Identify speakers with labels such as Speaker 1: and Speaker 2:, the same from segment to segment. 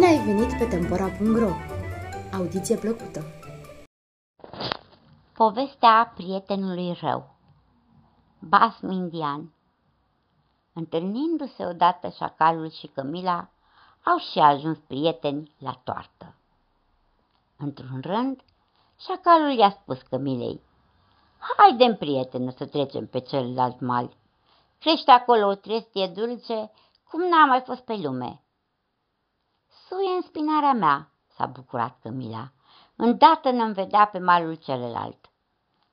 Speaker 1: ai venit pe Tempora.ro! Audiție plăcută!
Speaker 2: Povestea prietenului rău Basm indian Întâlnindu-se odată șacalul și Cămila, au și ajuns prieteni la toartă. Într-un rând, șacalul i-a spus Cămilei, Haidem, prietenă, să trecem pe celălalt mal. Crește acolo o trestie dulce, cum n-a mai fost pe lume. Suie în spinarea mea, s-a bucurat Cămila. Îndată ne vedea pe malul celălalt.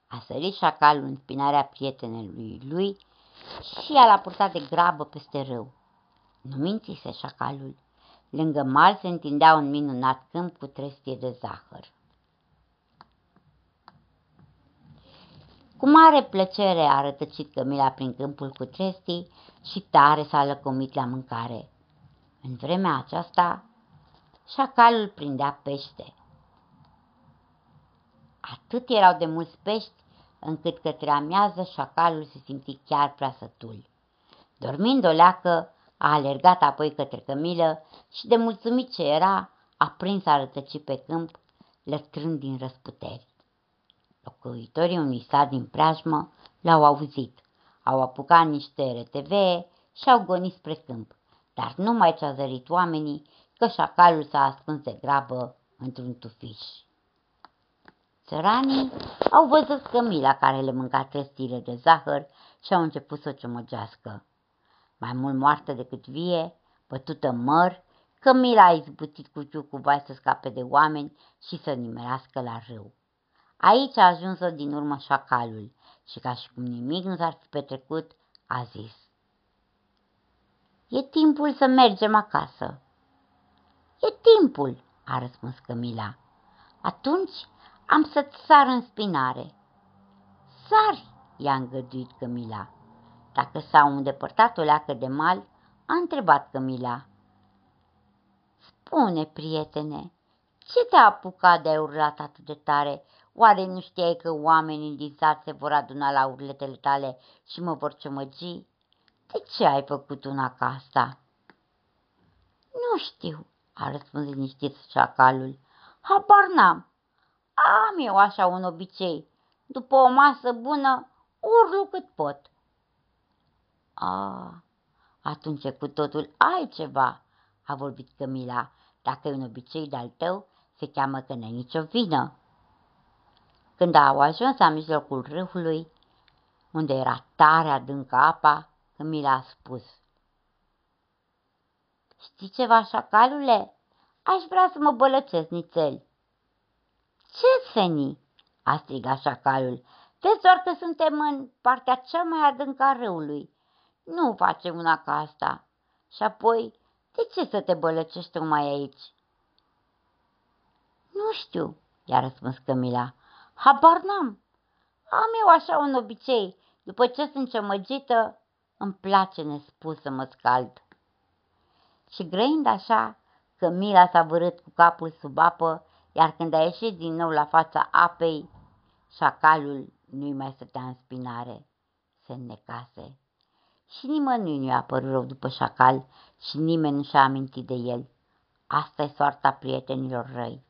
Speaker 2: A sărit șacalul în spinarea prietenului lui și a l-a purtat de grabă peste râu. Nu mințise șacalul. Lângă mal se întindea un minunat câmp cu trestie de zahăr. Cu mare plăcere a rătăcit Cămila prin câmpul cu trestii și tare s-a lăcomit la mâncare. În vremea aceasta, șacalul prindea pește. Atât erau de mulți pești, încât către amiază șacalul se simți chiar prea sătul. Dormind o leacă, a alergat apoi către cămilă și de mulțumit ce era, a prins a rătăci pe câmp, lăstrând din răsputeri. Locuitorii unui sat din preajmă l-au auzit, au apucat niște RTV și au gonit spre câmp, dar numai ce a zărit oamenii că șacalul s-a ascuns de grabă într-un tufiș. Țăranii au văzut Cămila care le mânca trăstile de zahăr și au început să o ciomăgească. Mai mult moartă decât vie, bătută măr, Cămila a izbutit cu ciuc cu vai să scape de oameni și să nimerească la râu. Aici a ajuns-o din urmă șacalul și ca și cum nimic nu s-ar fi petrecut, a zis. E timpul să mergem acasă. E timpul, a răspuns Cămila. Atunci am să-ți sar în spinare. Sari, i-a îngăduit Cămila. Dacă s-au îndepărtat o leacă de mal, a întrebat Cămila. Spune, prietene, ce te-a apucat de a urlat atât de tare? Oare nu știai că oamenii din sat se vor aduna la urletele tale și mă vor ciomăgi? De ce ai făcut una ca asta? Nu știu, a răspuns liniștit șacalul. Habar n-am. Am eu așa un obicei. După o masă bună, urlu cât pot. A, atunci cu totul altceva, a vorbit Cămila. Dacă e un obicei de-al tău, se cheamă că n-ai nicio vină. Când au ajuns la mijlocul râului, unde era tare adâncă apa, Cămila a spus – Știi ceva, șacalule? Aș vrea să mă bălăcesc nițel. Ce seni? a strigat șacalul. Vezi doar că suntem în partea cea mai adâncă a râului. Nu facem una ca asta. Și apoi, de ce să te bălăcești mai aici? Nu știu, i-a răspuns Cămila. Habar n-am. Am eu așa un obicei. După ce sunt ciomăgită, îmi place nespus să mă scald și grăind așa că Mila s-a vărât cu capul sub apă, iar când a ieșit din nou la fața apei, șacalul nu-i mai stătea în spinare, se înnecase. Și nimănui nu i-a părut rău după șacal și nimeni nu și-a amintit de el. Asta e soarta prietenilor răi.